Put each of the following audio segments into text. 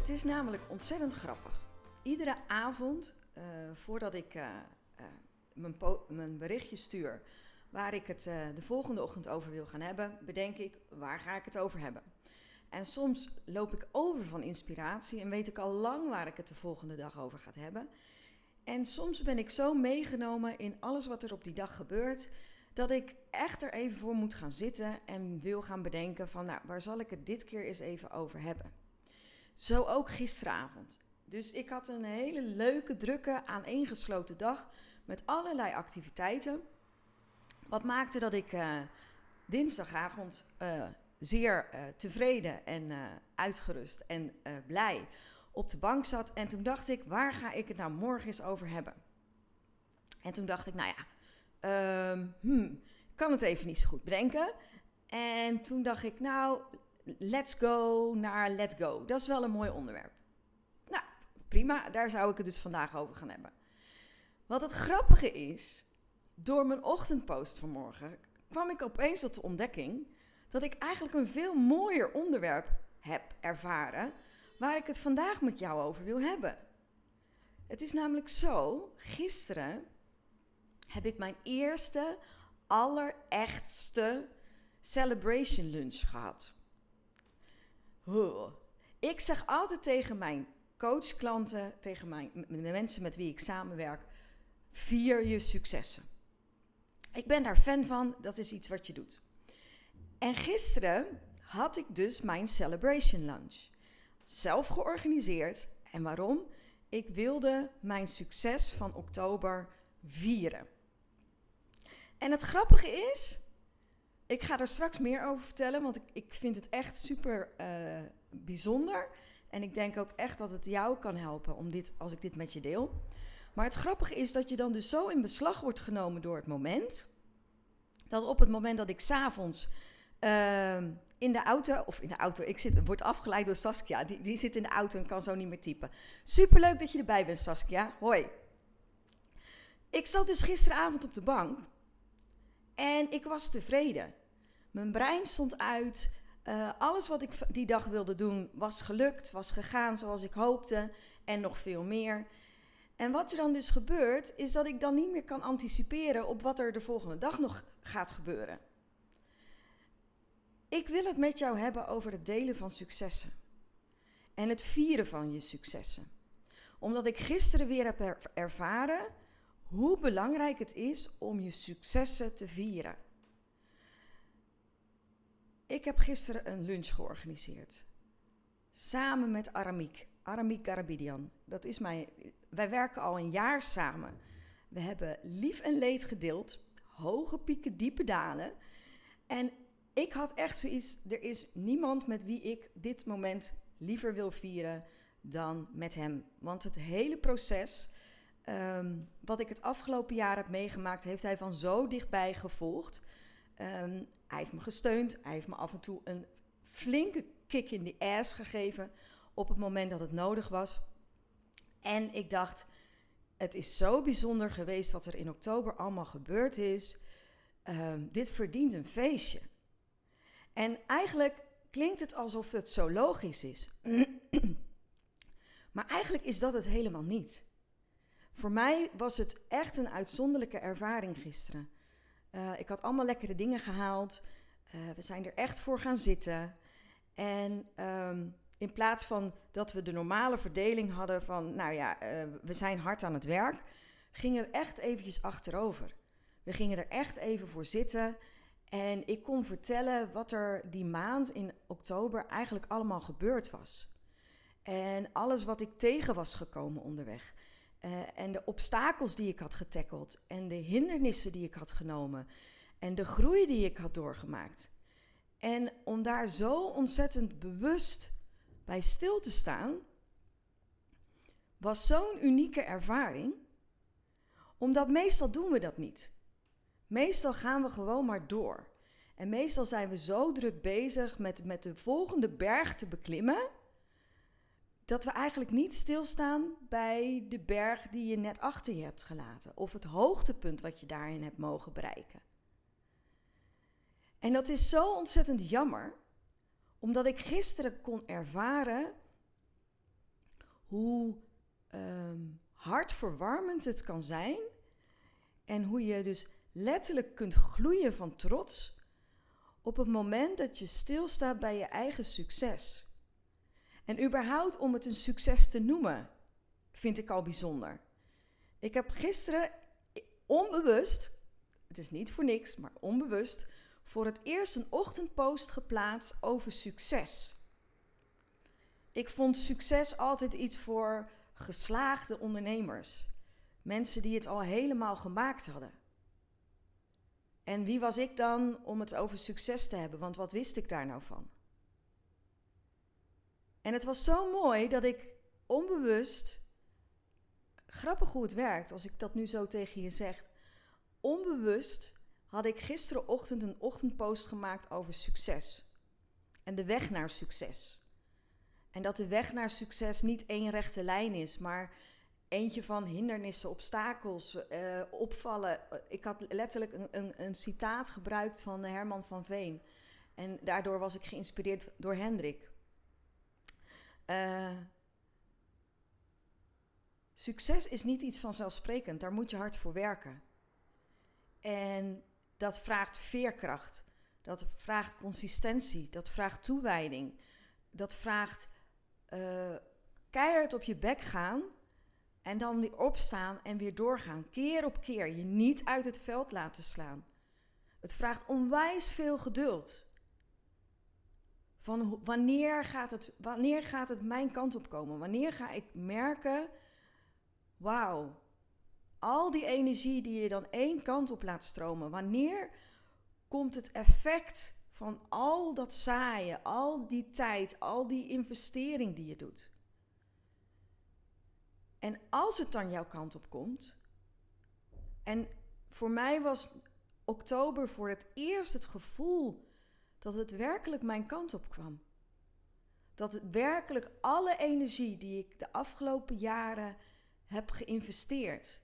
Het is namelijk ontzettend grappig. Iedere avond, uh, voordat ik uh, uh, mijn, mijn, berichtje stuur, waar ik het de volgende ochtend over wil gaan hebben, bedenk ik waar ga ik het over hebben. En soms loop ik over van inspiratie en weet ik al lang waar ik het de volgende dag over ga hebben. En soms ben ik zo meegenomen in alles wat er op die dag gebeurt, dat ik echt er even voor moet gaan zitten en wil gaan bedenken van, nou, waar zal ik het dit keer eens even over hebben? Zo ook gisteravond. Dus ik had een hele leuke, drukke, aaneengesloten dag met allerlei activiteiten. Wat maakte dat ik uh, dinsdagavond uh, zeer uh, tevreden en uitgerust en blij op de bank zat. En toen dacht ik, waar ga ik het nou morgen eens over hebben? En toen dacht ik, nou ja, um, hmm, kan het even niet zo goed bedenken. En toen dacht ik, nou, let's go naar let go. Dat is wel een mooi onderwerp. Nou, prima, daar zou ik het dus vandaag over gaan hebben. Wat het grappige is, door mijn ochtendpost vanmorgen kwam ik opeens tot de ontdekking dat ik eigenlijk een veel mooier onderwerp heb ervaren waar ik het vandaag met jou over wil hebben. Het is namelijk zo, gisteren heb ik mijn eerste, allerechtste celebration lunch gehad. Ik zeg altijd tegen mijn coachklanten, tegen mijn, de mensen met wie ik samenwerk, vier je successen. Ik ben daar fan van, dat is iets wat je doet. En gisteren had ik dus mijn celebration lunch. Zelf georganiseerd. En waarom? Ik wilde mijn succes van oktober vieren. En het grappige is, ik ga er straks meer over vertellen, want ik, ik vind het echt super uh, bijzonder. En ik denk ook echt dat het jou kan helpen om dit, als ik dit met je deel. Maar het grappige is dat je dan dus zo in beslag wordt genomen door het moment. Dat op het moment dat ik s'avonds uh, in de auto, of in de auto, ik zit, word afgeleid door Saskia. Die, die zit in de auto en kan zo niet meer typen. Superleuk dat je erbij bent, Saskia. Hoi. Ik zat dus gisteravond op de bank en ik was tevreden. Mijn brein stond uit. Uh, alles wat ik die dag wilde doen was gelukt, was gegaan zoals ik hoopte en nog veel meer. En wat er dan dus gebeurt, is dat ik dan niet meer kan anticiperen op wat er de volgende dag nog gaat gebeuren. Ik wil het met jou hebben over het delen van successen en het vieren van je successen. Omdat ik gisteren weer heb ervaren hoe belangrijk het is om je successen te vieren. Ik heb gisteren een lunch georganiseerd. Samen met Aramiek. Aramiek Garabidian. Dat is mijn. Wij werken al een jaar samen. We hebben lief en leed gedeeld. Hoge pieken, diepe dalen. En ik had echt zoiets. Er is niemand met wie ik dit moment liever wil vieren dan met hem. Want het hele proces. Um, wat ik het afgelopen jaar heb meegemaakt, heeft hij van zo dichtbij gevolgd. Um, hij heeft me gesteund. Hij heeft me af en toe een flinke kick in de ass gegeven op het moment dat het nodig was. En ik dacht, het is zo bijzonder geweest wat er in oktober allemaal gebeurd is. Um, dit verdient een feestje. En eigenlijk klinkt het alsof het zo logisch is. maar eigenlijk is dat het helemaal niet. Voor mij was het echt een uitzonderlijke ervaring gisteren. Uh, ik had allemaal lekkere dingen gehaald. Uh, we zijn er echt voor gaan zitten. En um, in plaats van dat we de normale verdeling hadden van, nou ja, uh, we zijn hard aan het werk, gingen we echt eventjes achterover. We gingen er echt even voor zitten. En ik kon vertellen wat er die maand in oktober eigenlijk allemaal gebeurd was. En alles wat ik tegen was gekomen onderweg. Uh, en de obstakels die ik had getackeld. En de hindernissen die ik had genomen. En de groei die ik had doorgemaakt. En om daar zo ontzettend bewust bij stil te staan, was zo'n unieke ervaring. Omdat meestal doen we dat niet. Meestal gaan we gewoon maar door. En meestal zijn we zo druk bezig met, met de volgende berg te beklimmen, dat we eigenlijk niet stilstaan bij de berg die je net achter je hebt gelaten. Of het hoogtepunt wat je daarin hebt mogen bereiken. En dat is zo ontzettend jammer, omdat ik gisteren kon ervaren hoe um, hartverwarmend het kan zijn. En hoe je dus letterlijk kunt gloeien van trots op het moment dat je stilstaat bij je eigen succes. En überhaupt om het een succes te noemen, vind ik al bijzonder. Ik heb gisteren onbewust, het is niet voor niks, maar onbewust, voor het eerst een ochtendpost geplaatst over succes. Ik vond succes altijd iets voor geslaagde ondernemers. Mensen die het al helemaal gemaakt hadden. En wie was ik dan om het over succes te hebben? Want wat wist ik daar nou van? En het was zo mooi dat ik onbewust, grappig hoe het werkt als ik dat nu zo tegen je zeg, onbewust had ik gisterenochtend een ochtendpost gemaakt over succes en de weg naar succes. En dat de weg naar succes niet één rechte lijn is, maar eentje van hindernissen, obstakels, uh, opvallen. Ik had letterlijk een, een, een, citaat gebruikt van Herman van Veen. En daardoor was ik geïnspireerd door Hendrik. Uh, succes is niet iets vanzelfsprekend, daar moet je hard voor werken. En dat vraagt veerkracht, dat vraagt consistentie, dat vraagt toewijding, dat vraagt uh, keihard op je bek gaan en dan weer opstaan en weer doorgaan. Keer op keer. Je niet uit het veld laten slaan. Het vraagt onwijs veel geduld. Van wanneer gaat het, wanneer gaat het mijn kant op komen? Wanneer ga ik merken, wauw, al die energie die je dan één kant op laat stromen, wanneer komt het effect van al dat zaaien, al die tijd, al die investering die je doet? En als het dan jouw kant op komt. En voor mij was oktober voor het eerst het gevoel dat het werkelijk mijn kant op kwam. Dat werkelijk alle energie die ik de afgelopen jaren heb geïnvesteerd.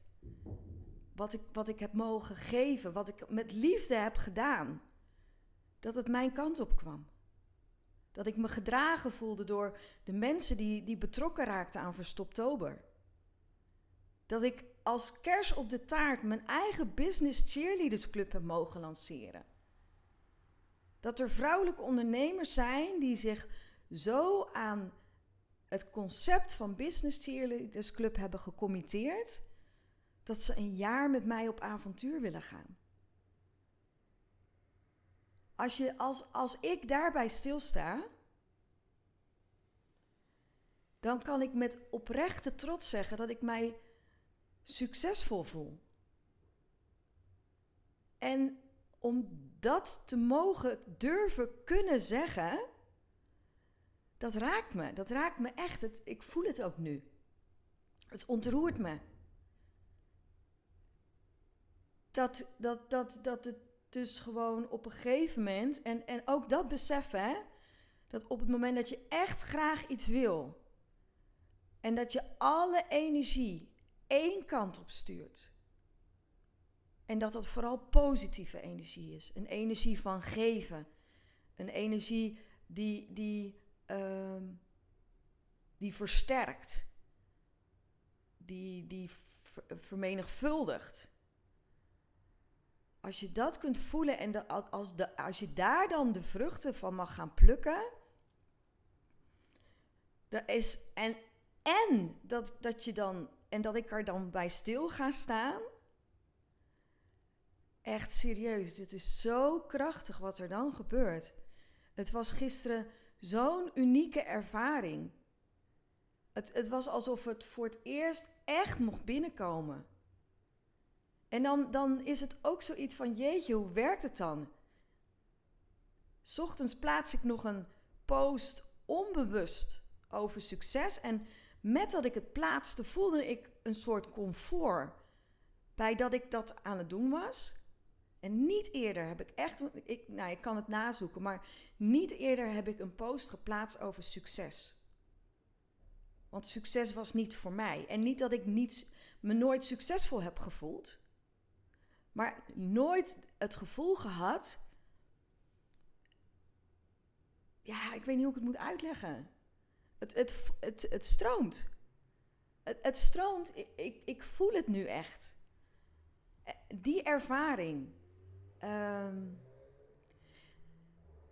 Wat ik, wat ik heb mogen geven, wat ik met liefde heb gedaan. Dat het mijn kant op kwam. Dat ik me gedragen voelde door de mensen die, die betrokken raakten aan Verstoptober. Dat ik als kers op de taart mijn eigen business cheerleaders club heb mogen lanceren. Dat er vrouwelijke ondernemers zijn die zich zo aan het concept van Business Cheerleaders Club hebben gecommitteerd dat ze een jaar met mij op avontuur willen gaan. Als, je, als, als ik daarbij stilsta, dan kan ik met oprechte trots zeggen dat ik mij succesvol voel. En om dat te mogen durven kunnen zeggen, dat raakt me. Dat raakt me echt. Het, ik voel het ook nu. Het ontroert me. Dat, dat, dat, dat het dus gewoon op een gegeven moment, en, en ook dat beseffen, dat op het moment dat je echt graag iets wil, en dat je alle energie één kant op stuurt. En dat dat vooral positieve energie is. Een energie van geven. Een energie die, die, uh, die versterkt. Die, die vermenigvuldigt. Als je dat kunt voelen en de, als, de, als je daar dan de vruchten van mag gaan plukken. Dat is, en en dat, dat je dan en dat ik er dan bij stil ga staan. Echt serieus, dit is zo krachtig wat er dan gebeurt. Het was gisteren zo'n unieke ervaring. Het, het was alsof het voor het eerst echt mocht binnenkomen. En dan, dan is het ook zoiets van: jeetje, hoe werkt het dan? Ochtends plaats ik nog een post onbewust over succes. En met dat ik het plaatste, voelde ik een soort comfort bij dat ik dat aan het doen was. En niet eerder heb ik echt, ik, nou, ik kan het nazoeken, maar niet eerder heb ik een post geplaatst over succes. Want succes was niet voor mij. En niet dat ik niet, me nooit succesvol heb gevoeld, maar nooit het gevoel gehad. Ja, ik weet niet hoe ik het moet uitleggen. Het, het, het, het stroomt. Het, het stroomt. Ik, ik, ik voel het nu echt. Eh, die ervaring. Ehm,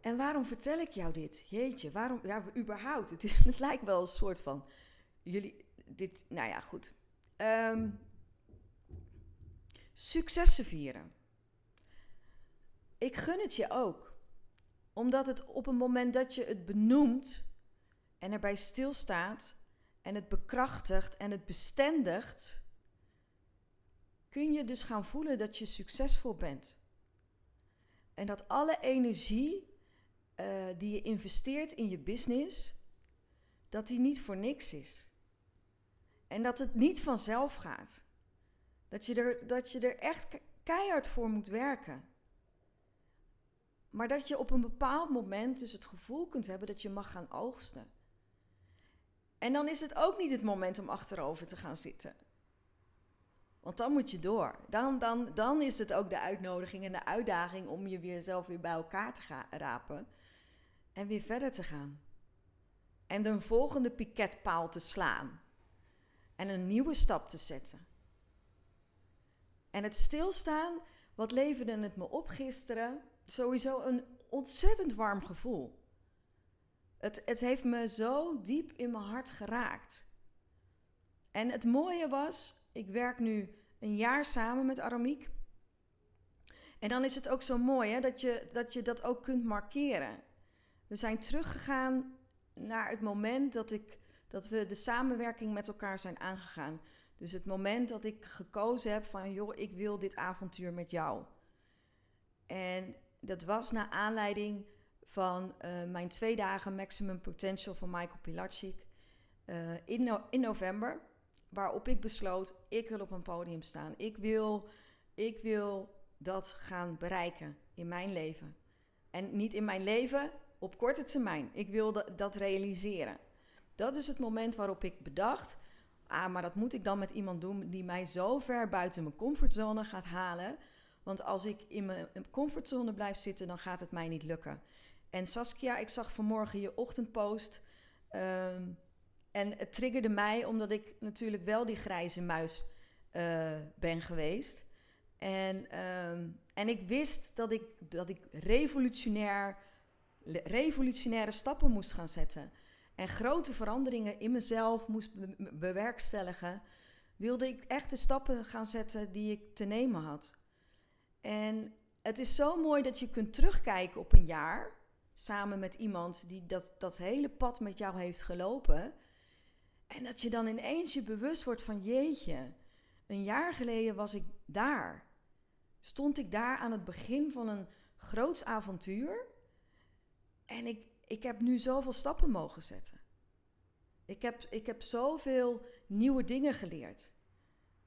en waarom vertel ik jou dit? Jeetje, waarom? Ja, überhaupt. Het, lijkt wel een soort van. Jullie. Dit. Nou ja, goed. Um, successen vieren. Ik gun het je ook. Omdat het op een moment dat je het benoemt en erbij stilstaat en het bekrachtigt en het bestendigt, kun je dus gaan voelen dat je succesvol bent. En dat alle energie uh, die je investeert in je business, dat die niet voor niks is. En dat het niet vanzelf gaat. Dat je er, dat je er echt keihard voor moet werken. Maar dat je op een bepaald moment dus het gevoel kunt hebben dat je mag gaan oogsten. En dan is het ook niet het moment om achterover te gaan zitten. Want dan moet je door. Dan, dan, dan is het ook de uitnodiging en de uitdaging om je weer zelf weer bij elkaar te gaan rapen. En weer verder te gaan. En de volgende piketpaal te slaan. En een nieuwe stap te zetten. En het stilstaan, wat leverde het me op gisteren? Sowieso een ontzettend warm gevoel. Het, het heeft me zo diep in mijn hart geraakt. En het mooie was, ik werk nu een jaar samen met Aramiek. En dan is het ook zo mooi hè, dat, je, dat je dat ook kunt markeren. We zijn teruggegaan naar het moment dat, ik, dat we de samenwerking met elkaar zijn aangegaan. Dus het moment dat ik gekozen heb van, joh, ik wil dit avontuur met jou. En dat was naar aanleiding van uh, mijn twee dagen Maximum Potential van Michael Pilacic no in november. Waarop ik besloot, ik wil op een podium staan. Ik wil, ik wil dat gaan bereiken in mijn leven. En niet in mijn leven, op korte termijn. Ik wil dat, realiseren. Dat is het moment waarop ik bedacht ah, maar dat moet ik dan met iemand doen die mij zo ver buiten mijn comfortzone gaat halen. Want als ik in mijn comfortzone blijf zitten, dan gaat het mij niet lukken. En Saskia, ik zag vanmorgen je ochtendpost. Ehm, en het triggerde mij omdat ik natuurlijk wel die grijze muis uh, ben geweest. En, ehm, en ik wist dat ik, dat ik revolutionair, revolutionaire stappen moest gaan zetten en grote veranderingen in mezelf moest bewerkstelligen, wilde ik echt de stappen gaan zetten die ik te nemen had. En het is zo mooi dat je kunt terugkijken op een jaar samen met iemand die dat, dat hele pad met jou heeft gelopen. En dat je dan ineens je bewust wordt van jeetje, een jaar geleden was ik daar. Stond ik daar aan het begin van een groots avontuur. En ik, ik heb nu zoveel stappen mogen zetten. Ik heb, ik heb zoveel nieuwe dingen geleerd.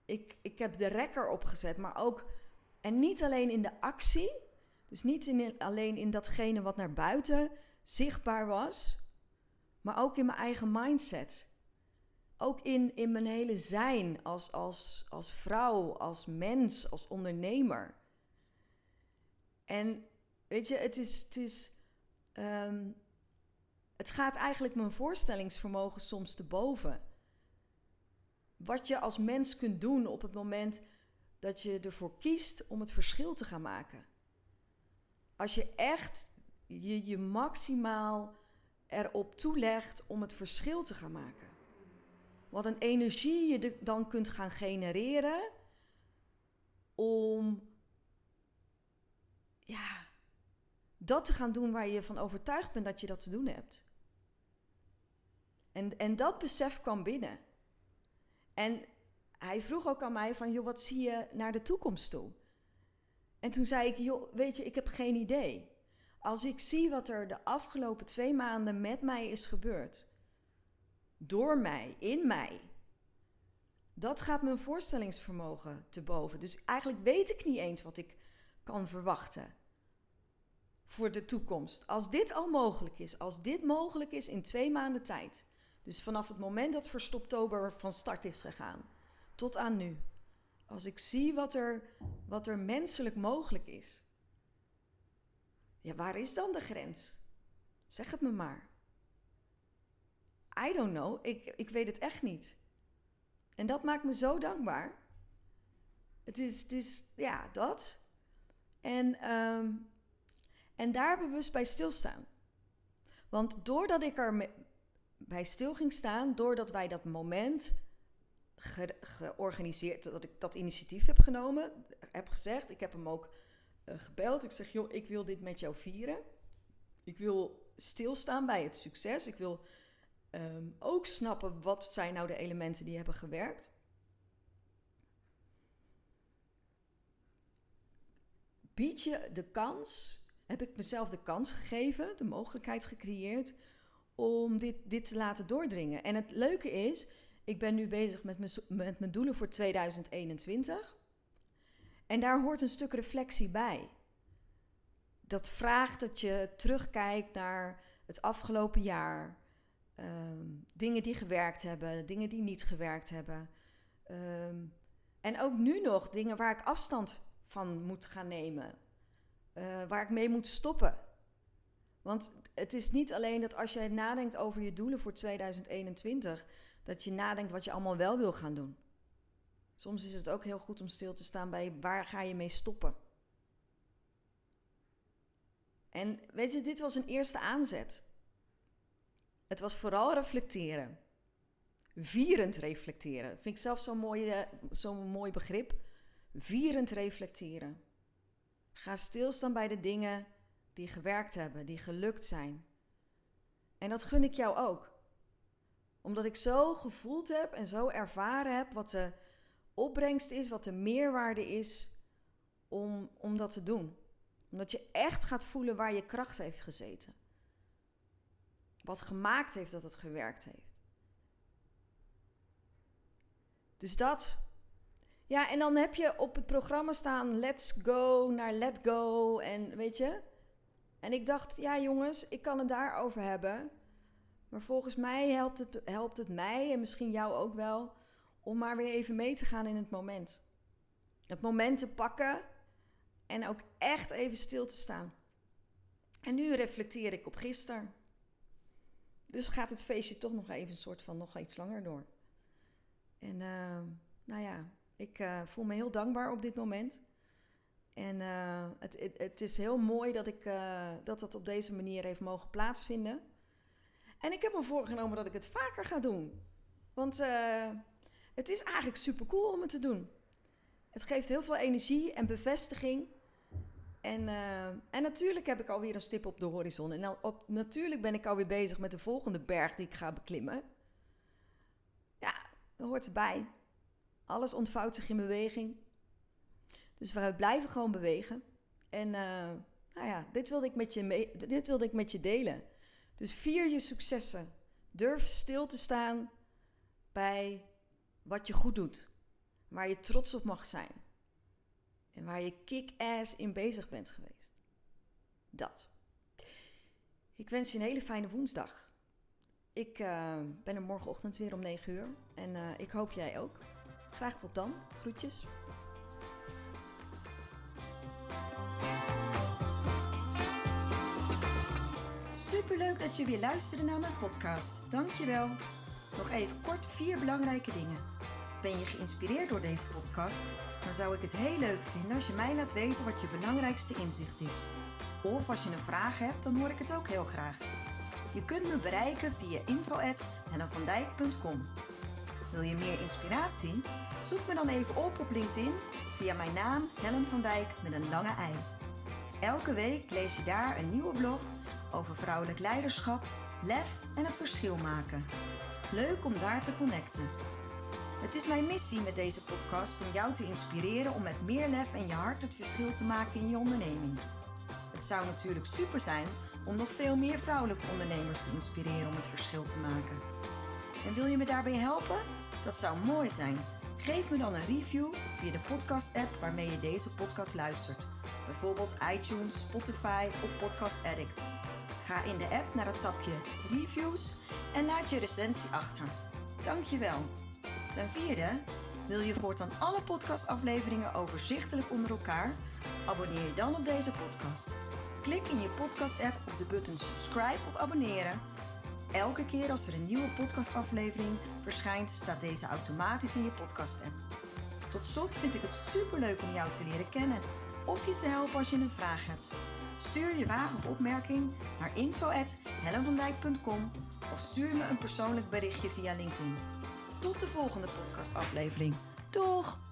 Ik, ik heb de rekker opgezet, maar ook, en niet alleen in de actie, dus niet alleen in datgene wat naar buiten zichtbaar was, maar ook in mijn eigen mindset. Ook in, in mijn hele zijn als, als, als vrouw, als mens, als ondernemer. En weet je, het is, het is um, het gaat eigenlijk mijn voorstellingsvermogen soms te boven. Wat je als mens kunt doen op het moment dat je ervoor kiest om het verschil te gaan maken. Als je echt je, je maximaal erop toelegt om het verschil te gaan maken. Wat een energie je dan kunt gaan genereren om ja, dat te gaan doen waar je van overtuigd bent dat je dat te doen hebt. En, en dat besef kwam binnen. En hij vroeg ook aan mij van, joh, wat zie je naar de toekomst toe? En toen zei ik, joh, weet je, ik heb geen idee. als ik zie wat er de afgelopen twee maanden met mij is gebeurd, door mij, in mij, dat gaat mijn voorstellingsvermogen te boven. Dus eigenlijk weet ik niet eens wat ik kan verwachten voor de toekomst. Als dit al mogelijk is, als dit mogelijk is in twee maanden tijd. Dus vanaf het moment dat Verstoptober van start is gegaan tot aan nu. Als ik zie wat er, wat er menselijk mogelijk is. Ja, waar is dan de grens? Zeg het me maar. I don't know. Ik, ik weet het echt niet. En dat maakt me zo dankbaar. Het is, het is ja, dat. En, um, en daar bewust bij stilstaan. Want doordat ik er bij stil ging staan, doordat wij dat moment georganiseerd, dat ik dat initiatief heb genomen, heb gezegd, ik heb hem ook uh, gebeld. Ik zeg, joh, ik wil dit met jou vieren. Ik wil stilstaan bij het succes. Ik wil um, ook snappen wat zijn nou de elementen die hebben gewerkt. Bied je de kans, heb ik mezelf de kans gegeven, de mogelijkheid gecreëerd om dit, dit te laten doordringen. En het leuke is, ik ben nu bezig met mijn, met mijn doelen voor 2021. En daar hoort een stuk reflectie bij. Dat vraagt dat je terugkijkt naar het afgelopen jaar. Ehm, dingen die gewerkt hebben, dingen die niet gewerkt hebben. Ehm, en ook nu nog dingen waar ik afstand van moet gaan nemen. Uh, waar ik mee moet stoppen. Want het is niet alleen dat als je nadenkt over je doelen voor 2021, dat je nadenkt wat je allemaal wel wil gaan doen. Soms is het ook heel goed om stil te staan bij waar ga je mee stoppen. En weet je, dit was een eerste aanzet. Het was vooral reflecteren. Vierend reflecteren. Vind ik zelf zo'n mooi, zo'n mooi begrip. Vierend reflecteren. Ga stilstaan bij de dingen die gewerkt hebben, die gelukt zijn. En dat gun ik jou ook. Omdat ik zo gevoeld heb en zo ervaren heb wat de opbrengst is, wat de meerwaarde is om, om dat te doen. Omdat je echt gaat voelen waar je kracht heeft gezeten. Wat gemaakt heeft dat het gewerkt heeft. Dus dat. Ja, en dan heb je op het programma staan Let's Go naar Let Go. En weet je, en ik dacht, ja jongens, ik kan het daarover hebben. Maar volgens mij helpt het, helpt het mij en misschien jou ook wel om maar weer even mee te gaan in het moment. Het moment te pakken en ook echt even stil te staan. En nu reflecteer ik op gisteren. Dus gaat het feestje toch nog even een soort van nog iets langer door. En uh, nou ja, ik uh, voel me heel dankbaar op dit moment. En uh, het, het, is heel mooi dat, ik, dat dat op deze manier heeft mogen plaatsvinden. En ik heb me voorgenomen dat ik het vaker ga doen. Want het is eigenlijk super cool om het te doen. Het geeft heel veel energie en bevestiging. En, en natuurlijk heb ik alweer een stip op de horizon. En op, natuurlijk ben ik alweer bezig met de volgende berg die ik ga beklimmen. Ja, dat hoort erbij. Alles ontvouwt zich in beweging. Dus we blijven gewoon bewegen. En uh, nou ja, dit wilde, ik met je dit wilde ik met je delen. Dus vier je successen. Durf stil te staan bij wat je goed doet. Waar je trots op mag zijn. En waar je kick-ass in bezig bent geweest. Dat. Ik wens je een hele fijne woensdag. Ik uh, ben er morgenochtend weer om 9 uur. En uh, ik hoop jij ook. Graag tot dan. Groetjes. Superleuk dat je weer luisterde naar mijn podcast. Dankjewel. Nog even kort vier belangrijke dingen. Ben je geïnspireerd door deze podcast? Dan zou ik het heel leuk vinden als je mij laat weten wat je belangrijkste inzicht is. Of als je een vraag hebt, dan hoor ik het ook heel graag. Je kunt me bereiken via info.hellenvandijk.com Wil je meer inspiratie? Zoek me dan even op op LinkedIn via mijn naam Helen van Dijk met een lange ei. Elke week lees je daar een nieuwe blog over vrouwelijk leiderschap, lef en het verschil maken. Leuk om daar te connecten. Het is mijn missie met deze podcast om jou te inspireren om met meer lef en je hart het verschil te maken in je onderneming. Het zou natuurlijk super zijn om nog veel meer vrouwelijke ondernemers te inspireren om het verschil te maken. En wil je me daarbij helpen? Dat zou mooi zijn. Geef me dan een review via de podcast-app waarmee je deze podcast luistert. Bijvoorbeeld iTunes, Spotify of Podcast Addict. Ga in de app naar het tapje Reviews en laat je recensie achter. Dankjewel. Ten vierde, wil je voortaan alle podcastafleveringen overzichtelijk onder elkaar? Abonneer je dan op deze podcast. Klik in je podcast-app op de button subscribe of abonneren. Elke keer als er een nieuwe podcastaflevering verschijnt, staat deze automatisch in je podcast-app. Tot slot vind ik het superleuk om jou te leren kennen of je te helpen als je een vraag hebt. Stuur je vraag of opmerking naar info@hellenvandijk.com of stuur me een persoonlijk berichtje via LinkedIn. Tot de volgende podcastaflevering. Doeg!